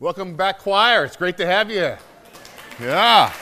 Welcome back, choir. It's great to have you. Yeah.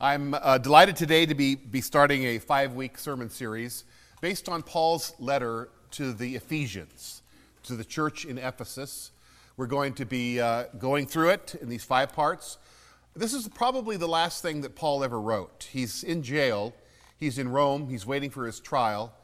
I'm uh, delighted today to be, be starting a five week sermon series based on Paul's letter to the Ephesians, to the church in Ephesus. We're going to be uh, going through it in these five parts. This is probably the last thing that Paul ever wrote. He's in jail, he's in Rome, he's waiting for his trial.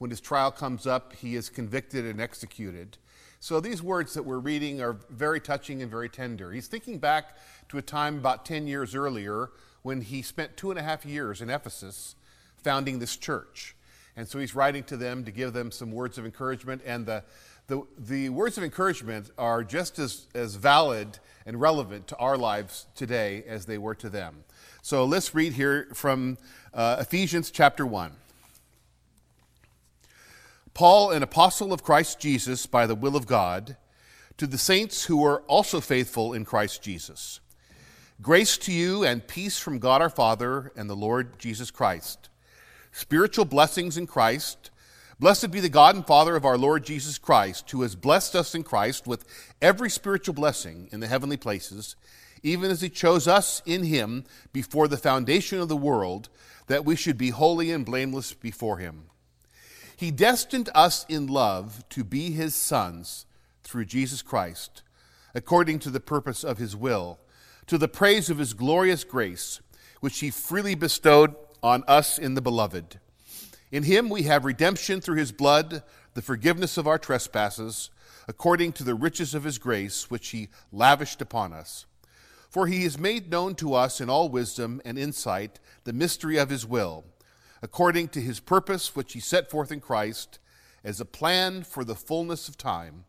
When his trial comes up, he is convicted and executed. So these words that we're reading are very touching and very tender. He's thinking back to a time about 10 years earlier when he spent two and a half years in Ephesus founding this church. And so he's writing to them to give them some words of encouragement. And the, the, the words of encouragement are just as, as valid and relevant to our lives today as they were to them. So let's read here from uh, Ephesians chapter 1. Paul, an apostle of Christ Jesus by the will of God, to the saints who are also faithful in Christ Jesus. Grace to you and peace from God our Father and the Lord Jesus Christ. Spiritual blessings in Christ. Blessed be the God and Father of our Lord Jesus Christ, who has blessed us in Christ with every spiritual blessing in the heavenly places, even as he chose us in him before the foundation of the world, that we should be holy and blameless before him. He destined us in love to be his sons through Jesus Christ, according to the purpose of his will, to the praise of his glorious grace, which he freely bestowed on us in the beloved. In him we have redemption through his blood, the forgiveness of our trespasses, according to the riches of his grace, which he lavished upon us. For he has made known to us in all wisdom and insight the mystery of his will according to his purpose, which he set forth in Christ as a plan for the fullness of time,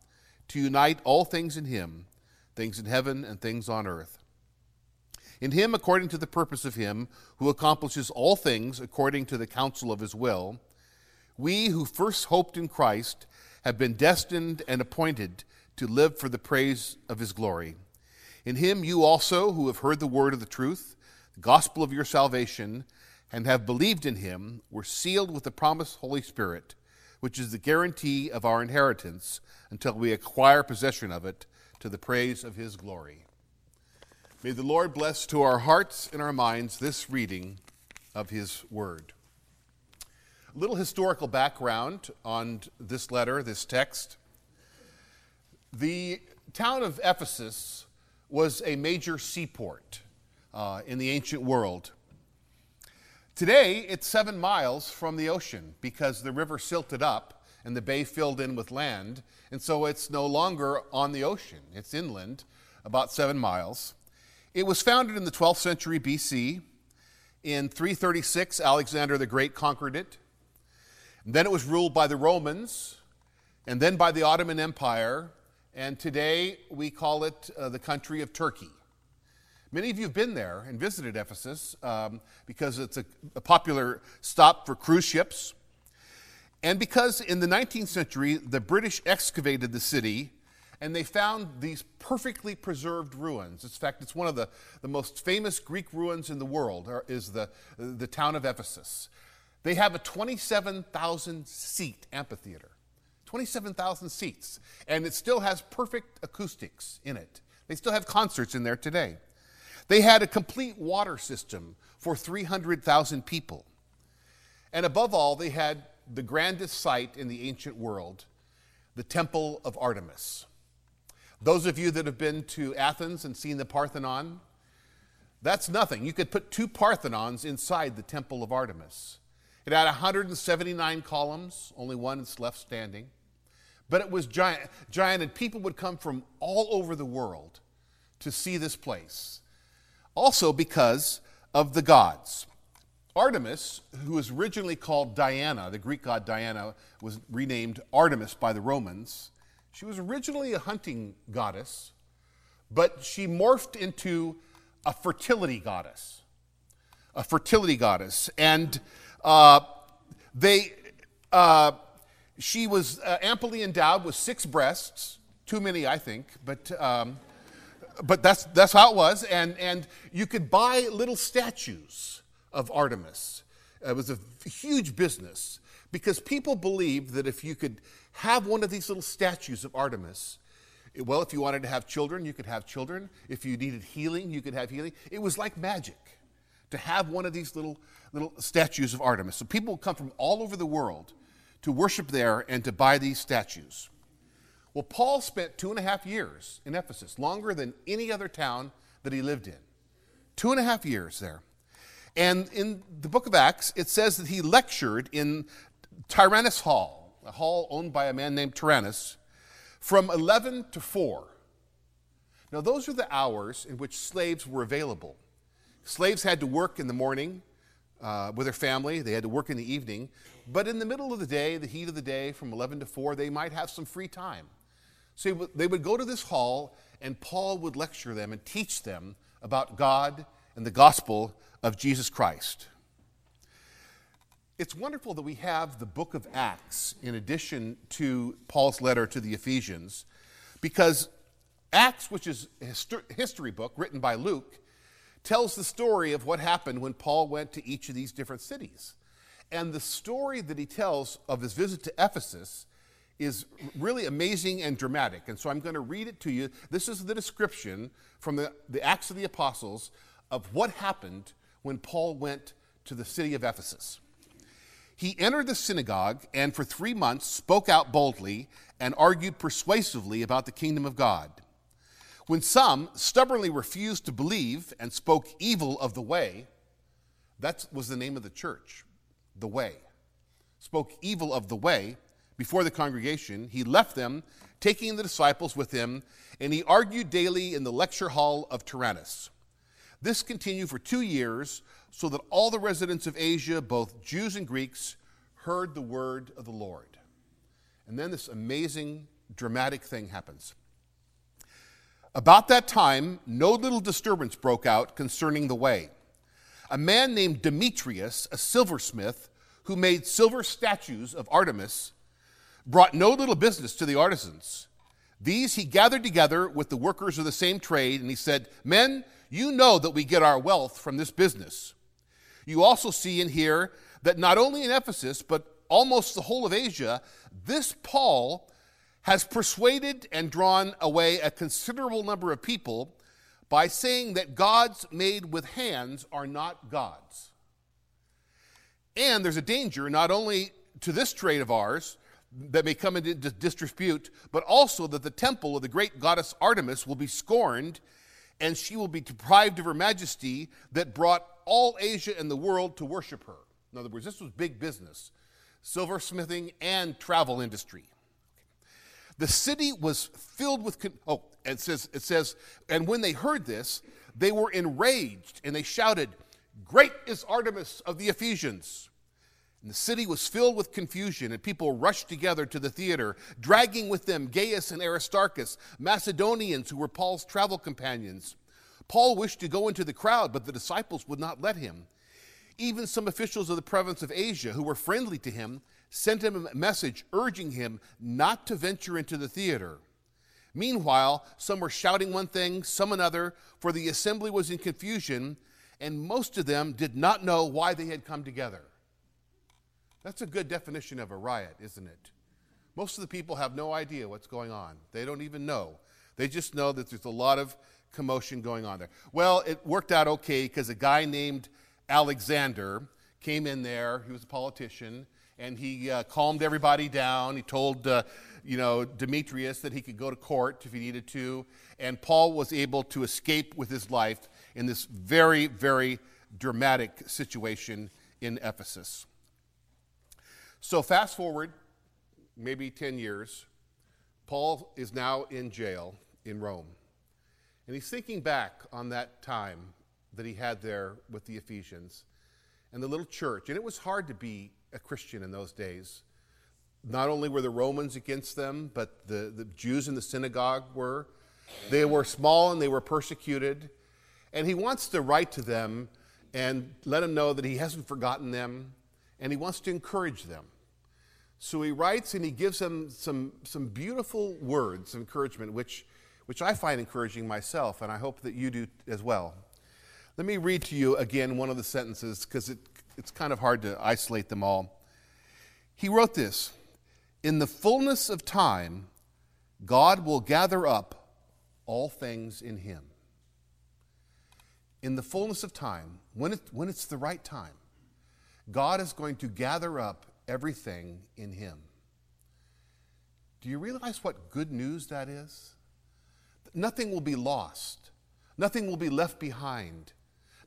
to unite all things in him, things in heaven and things on earth. In him, according to the purpose of him who accomplishes all things according to the counsel of his will, we who first hoped in Christ have been destined and appointed to live for the praise of his glory. In him, you also, who have heard the word of the truth, the gospel of your salvation, and have believed in him were sealed with the promised Holy Spirit, which is the guarantee of our inheritance until we acquire possession of it to the praise of his glory. May the Lord bless to our hearts and our minds this reading of his word. A little historical background on this letter, this text. The town of Ephesus was a major seaport uh, in the ancient world. Today, it's seven miles from the ocean because the river silted up and the bay filled in with land, and so it's no longer on the ocean. It's inland, about seven miles. It was founded in the 12th century BC. In 336, Alexander the Great conquered it. And then it was ruled by the Romans, and then by the Ottoman Empire, and today we call it uh, the country of Turkey. Many of you have been there and visited Ephesus um, because it's a, a popular stop for cruise ships. And because in the 19th century, the British excavated the city and they found these perfectly preserved ruins. In fact, it's one of the, the most famous Greek ruins in the world, is the, the town of Ephesus. They have a 27,000 seat amphitheater. 27,000 seats. And it still has perfect acoustics in it. They still have concerts in there today. They had a complete water system for 300,000 people. And above all, they had the grandest site in the ancient world, the Temple of Artemis. Those of you that have been to Athens and seen the Parthenon, that's nothing. You could put two Parthenons inside the Temple of Artemis. It had 179 columns, only one is left standing. But it was giant, giant, and people would come from all over the world to see this place also because of the gods. Artemis, who was originally called Diana, the Greek god Diana was renamed Artemis by the Romans. She was originally a hunting goddess, but she morphed into a fertility goddess. A fertility goddess. And uh, they, uh, she was uh, amply endowed with six breasts, too many, I think, but. Um, but that's, that's how it was. And, and you could buy little statues of Artemis. It was a huge business. because people believed that if you could have one of these little statues of Artemis, well, if you wanted to have children, you could have children. If you needed healing, you could have healing. It was like magic to have one of these little, little statues of Artemis. So people would come from all over the world to worship there and to buy these statues. Well, Paul spent two and a half years in Ephesus, longer than any other town that he lived in. Two and a half years there. And in the book of Acts, it says that he lectured in Tyrannus Hall, a hall owned by a man named Tyrannus, from 11 to 4. Now, those are the hours in which slaves were available. Slaves had to work in the morning uh, with their family, they had to work in the evening, but in the middle of the day, the heat of the day, from 11 to 4, they might have some free time. So they would go to this hall, and Paul would lecture them and teach them about God and the gospel of Jesus Christ. It's wonderful that we have the book of Acts in addition to Paul's letter to the Ephesians, because Acts, which is a history book written by Luke, tells the story of what happened when Paul went to each of these different cities. And the story that he tells of his visit to Ephesus is really amazing and dramatic. And so I'm going to read it to you. This is the description from the, the Acts of the Apostles of what happened when Paul went to the city of Ephesus. He entered the synagogue and for three months spoke out boldly and argued persuasively about the kingdom of God. When some stubbornly refused to believe and spoke evil of the way, that was the name of the church, the way, spoke evil of the way before the congregation, he left them, taking the disciples with him, and he argued daily in the lecture hall of Tyrannus. This continued for two years, so that all the residents of Asia, both Jews and Greeks, heard the word of the Lord. And then this amazing, dramatic thing happens. About that time, no little disturbance broke out concerning the way. A man named Demetrius, a silversmith, who made silver statues of Artemis, brought no little business to the artisans. These he gathered together with the workers of the same trade, and he said, Men, you know that we get our wealth from this business. You also see and hear that not only in Ephesus, but almost the whole of Asia, this Paul has persuaded and drawn away a considerable number of people by saying that gods made with hands are not gods. And there's a danger not only to this trade of ours that may come into disrepute, but also that the temple of the great goddess Artemis will be scorned and she will be deprived of her majesty that brought all Asia and the world to worship her. In other words, this was big business silversmithing and travel industry. The city was filled with, con- oh, it says, it says, and when they heard this, they were enraged and they shouted, Great is Artemis of the Ephesians. And the city was filled with confusion, and people rushed together to the theater, dragging with them Gaius and Aristarchus, Macedonians who were Paul's travel companions. Paul wished to go into the crowd, but the disciples would not let him. Even some officials of the province of Asia, who were friendly to him, sent him a message urging him not to venture into the theater. Meanwhile, some were shouting one thing, some another, for the assembly was in confusion, and most of them did not know why they had come together. That's a good definition of a riot, isn't it? Most of the people have no idea what's going on. They don't even know. They just know that there's a lot of commotion going on there. Well, it worked out okay because a guy named Alexander came in there. He was a politician and he uh, calmed everybody down. He told, uh, you know, Demetrius that he could go to court if he needed to, and Paul was able to escape with his life in this very, very dramatic situation in Ephesus. So, fast forward maybe 10 years, Paul is now in jail in Rome. And he's thinking back on that time that he had there with the Ephesians and the little church. And it was hard to be a Christian in those days. Not only were the Romans against them, but the, the Jews in the synagogue were. They were small and they were persecuted. And he wants to write to them and let them know that he hasn't forgotten them and he wants to encourage them. So he writes and he gives them some, some beautiful words of encouragement, which, which I find encouraging myself, and I hope that you do as well. Let me read to you again one of the sentences because it, it's kind of hard to isolate them all. He wrote this In the fullness of time, God will gather up all things in Him. In the fullness of time, when, it, when it's the right time, God is going to gather up everything in Him. Do you realize what good news that is? Nothing will be lost, nothing will be left behind,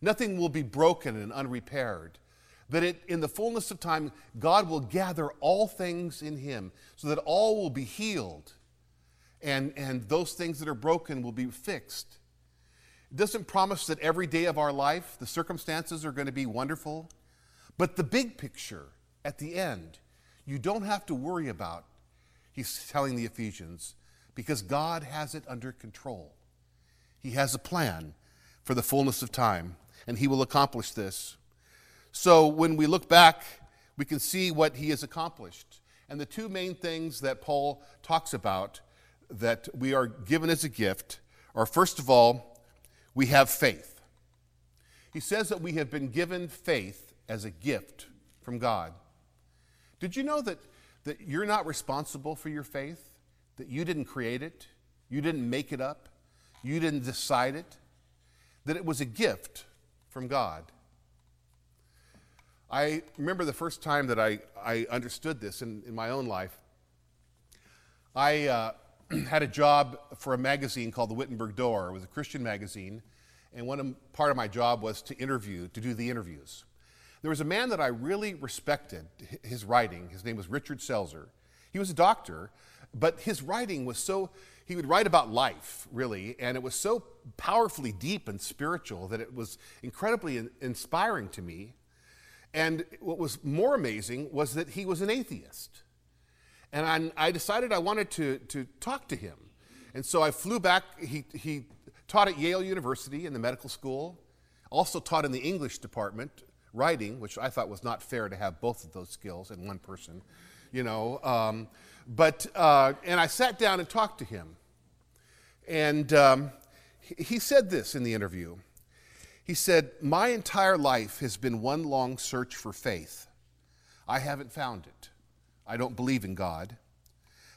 nothing will be broken and unrepaired. That it, in the fullness of time, God will gather all things in Him so that all will be healed and, and those things that are broken will be fixed. It doesn't promise that every day of our life the circumstances are going to be wonderful, but the big picture at the end, you don't have to worry about, he's telling the Ephesians, because God has it under control. He has a plan for the fullness of time, and he will accomplish this. So when we look back, we can see what he has accomplished. And the two main things that Paul talks about that we are given as a gift are first of all, we have faith. He says that we have been given faith as a gift from God. Did you know that, that you're not responsible for your faith? That you didn't create it? You didn't make it up? You didn't decide it? That it was a gift from God. I remember the first time that I, I understood this in, in my own life. I, uh, had a job for a magazine called the Wittenberg Door. It was a Christian magazine, and one of, part of my job was to interview, to do the interviews. There was a man that I really respected his writing. His name was Richard Selzer. He was a doctor, but his writing was so, he would write about life, really, and it was so powerfully deep and spiritual that it was incredibly inspiring to me. And what was more amazing was that he was an atheist. And I, I decided I wanted to, to talk to him. And so I flew back. He, he taught at Yale University in the medical school, also taught in the English department, writing, which I thought was not fair to have both of those skills in one person, you know. Um, but, uh, and I sat down and talked to him. And um, he, he said this in the interview. He said, My entire life has been one long search for faith. I haven't found it. I don't believe in God.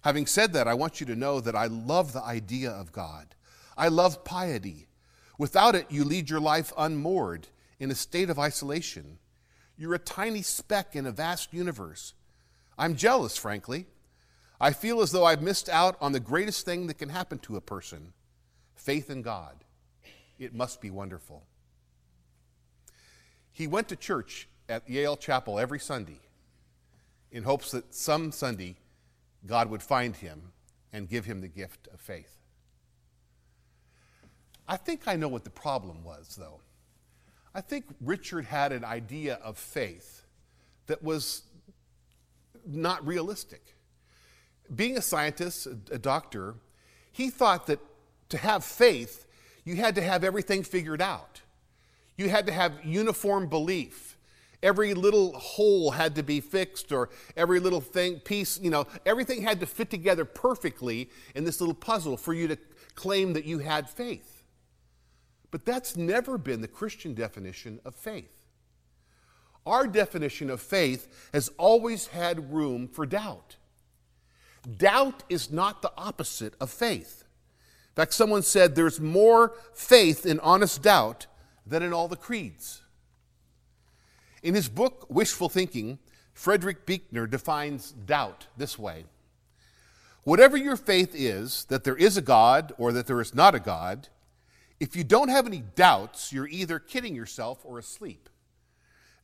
Having said that, I want you to know that I love the idea of God. I love piety. Without it, you lead your life unmoored in a state of isolation. You're a tiny speck in a vast universe. I'm jealous, frankly. I feel as though I've missed out on the greatest thing that can happen to a person faith in God. It must be wonderful. He went to church at Yale Chapel every Sunday in hopes that some Sunday God would find him and give him the gift of faith. I think I know what the problem was, though. I think Richard had an idea of faith that was not realistic. Being a scientist, a doctor, he thought that to have faith, you had to have everything figured out. You had to have uniform belief. Every little hole had to be fixed, or every little thing, piece, you know, everything had to fit together perfectly in this little puzzle for you to claim that you had faith. But that's never been the Christian definition of faith. Our definition of faith has always had room for doubt. Doubt is not the opposite of faith. In fact, someone said there's more faith in honest doubt than in all the creeds. In his book, Wishful Thinking, Frederick Buechner defines doubt this way Whatever your faith is, that there is a God or that there is not a God, if you don't have any doubts, you're either kidding yourself or asleep.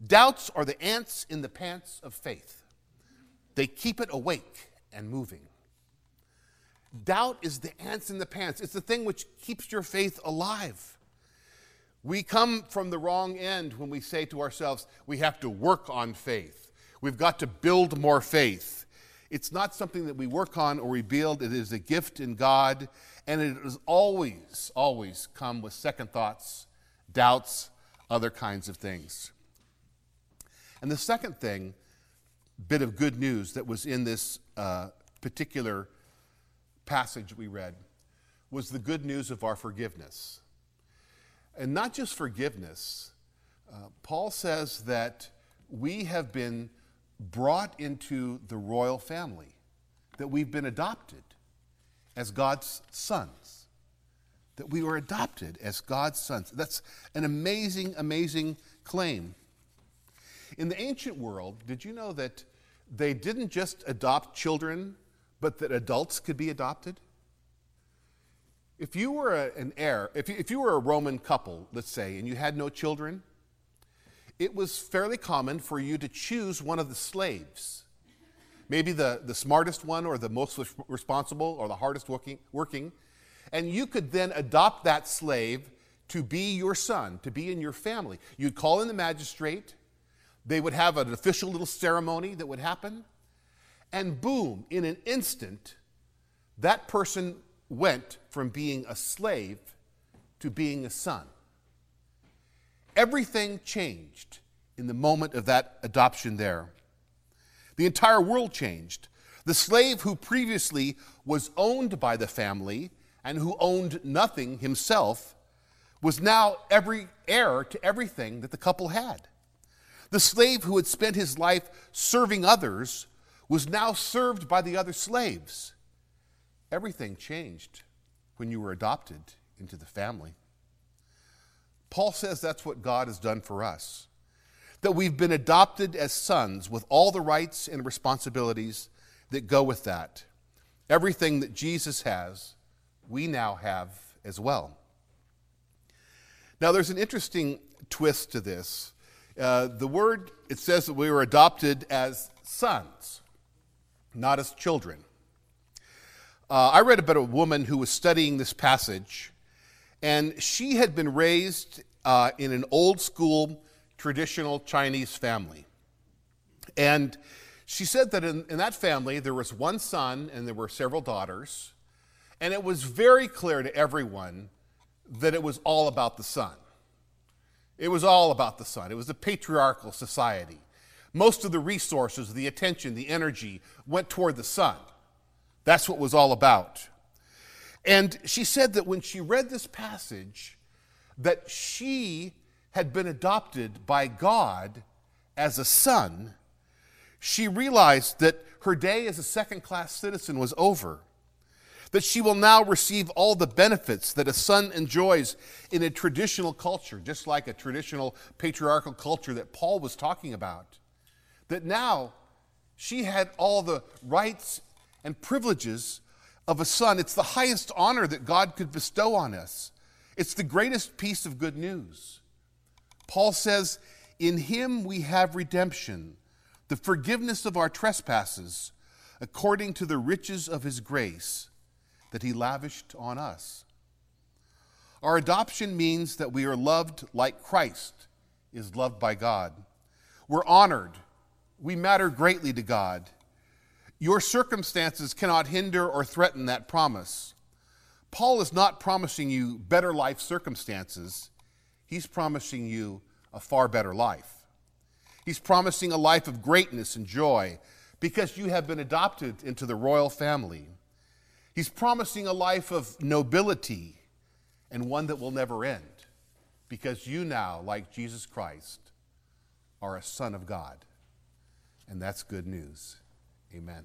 Doubts are the ants in the pants of faith, they keep it awake and moving. Doubt is the ants in the pants, it's the thing which keeps your faith alive. We come from the wrong end when we say to ourselves, we have to work on faith. We've got to build more faith. It's not something that we work on or we build, it is a gift in God, and it has always, always come with second thoughts, doubts, other kinds of things. And the second thing, bit of good news that was in this uh, particular passage we read, was the good news of our forgiveness. And not just forgiveness, uh, Paul says that we have been brought into the royal family, that we've been adopted as God's sons, that we were adopted as God's sons. That's an amazing, amazing claim. In the ancient world, did you know that they didn't just adopt children, but that adults could be adopted? If you were a, an heir, if you, if you were a Roman couple, let's say, and you had no children, it was fairly common for you to choose one of the slaves. Maybe the, the smartest one, or the most responsible, or the hardest working, working. And you could then adopt that slave to be your son, to be in your family. You'd call in the magistrate, they would have an official little ceremony that would happen, and boom, in an instant, that person went from being a slave to being a son. Everything changed in the moment of that adoption there. The entire world changed. The slave who previously was owned by the family and who owned nothing himself was now every heir to everything that the couple had. The slave who had spent his life serving others was now served by the other slaves. Everything changed when you were adopted into the family. Paul says that's what God has done for us. That we've been adopted as sons with all the rights and responsibilities that go with that. Everything that Jesus has, we now have as well. Now, there's an interesting twist to this. Uh, the word, it says that we were adopted as sons, not as children. Uh, I read about a woman who was studying this passage, and she had been raised uh, in an old school, traditional Chinese family. And she said that in, in that family, there was one son and there were several daughters, and it was very clear to everyone that it was all about the son. It was all about the son. It was a patriarchal society. Most of the resources, the attention, the energy went toward the son. That's what was all about. And she said that when she read this passage, that she had been adopted by God as a son, she realized that her day as a second class citizen was over. That she will now receive all the benefits that a son enjoys in a traditional culture, just like a traditional patriarchal culture that Paul was talking about. That now she had all the rights and privileges of a son. It's the highest honor that God could bestow on us. It's the greatest piece of good news. Paul says, In him we have redemption, the forgiveness of our trespasses, according to the riches of his grace that he lavished on us. Our adoption means that we are loved like Christ is loved by God. We're honored. We matter greatly to God. Your circumstances cannot hinder or threaten that promise. Paul is not promising you better life circumstances, he's promising you a far better life. He's promising a life of greatness and joy because you have been adopted into the royal family. He's promising a life of nobility and one that will never end because you now, like Jesus Christ, are a son of God. And that's good news. Amen.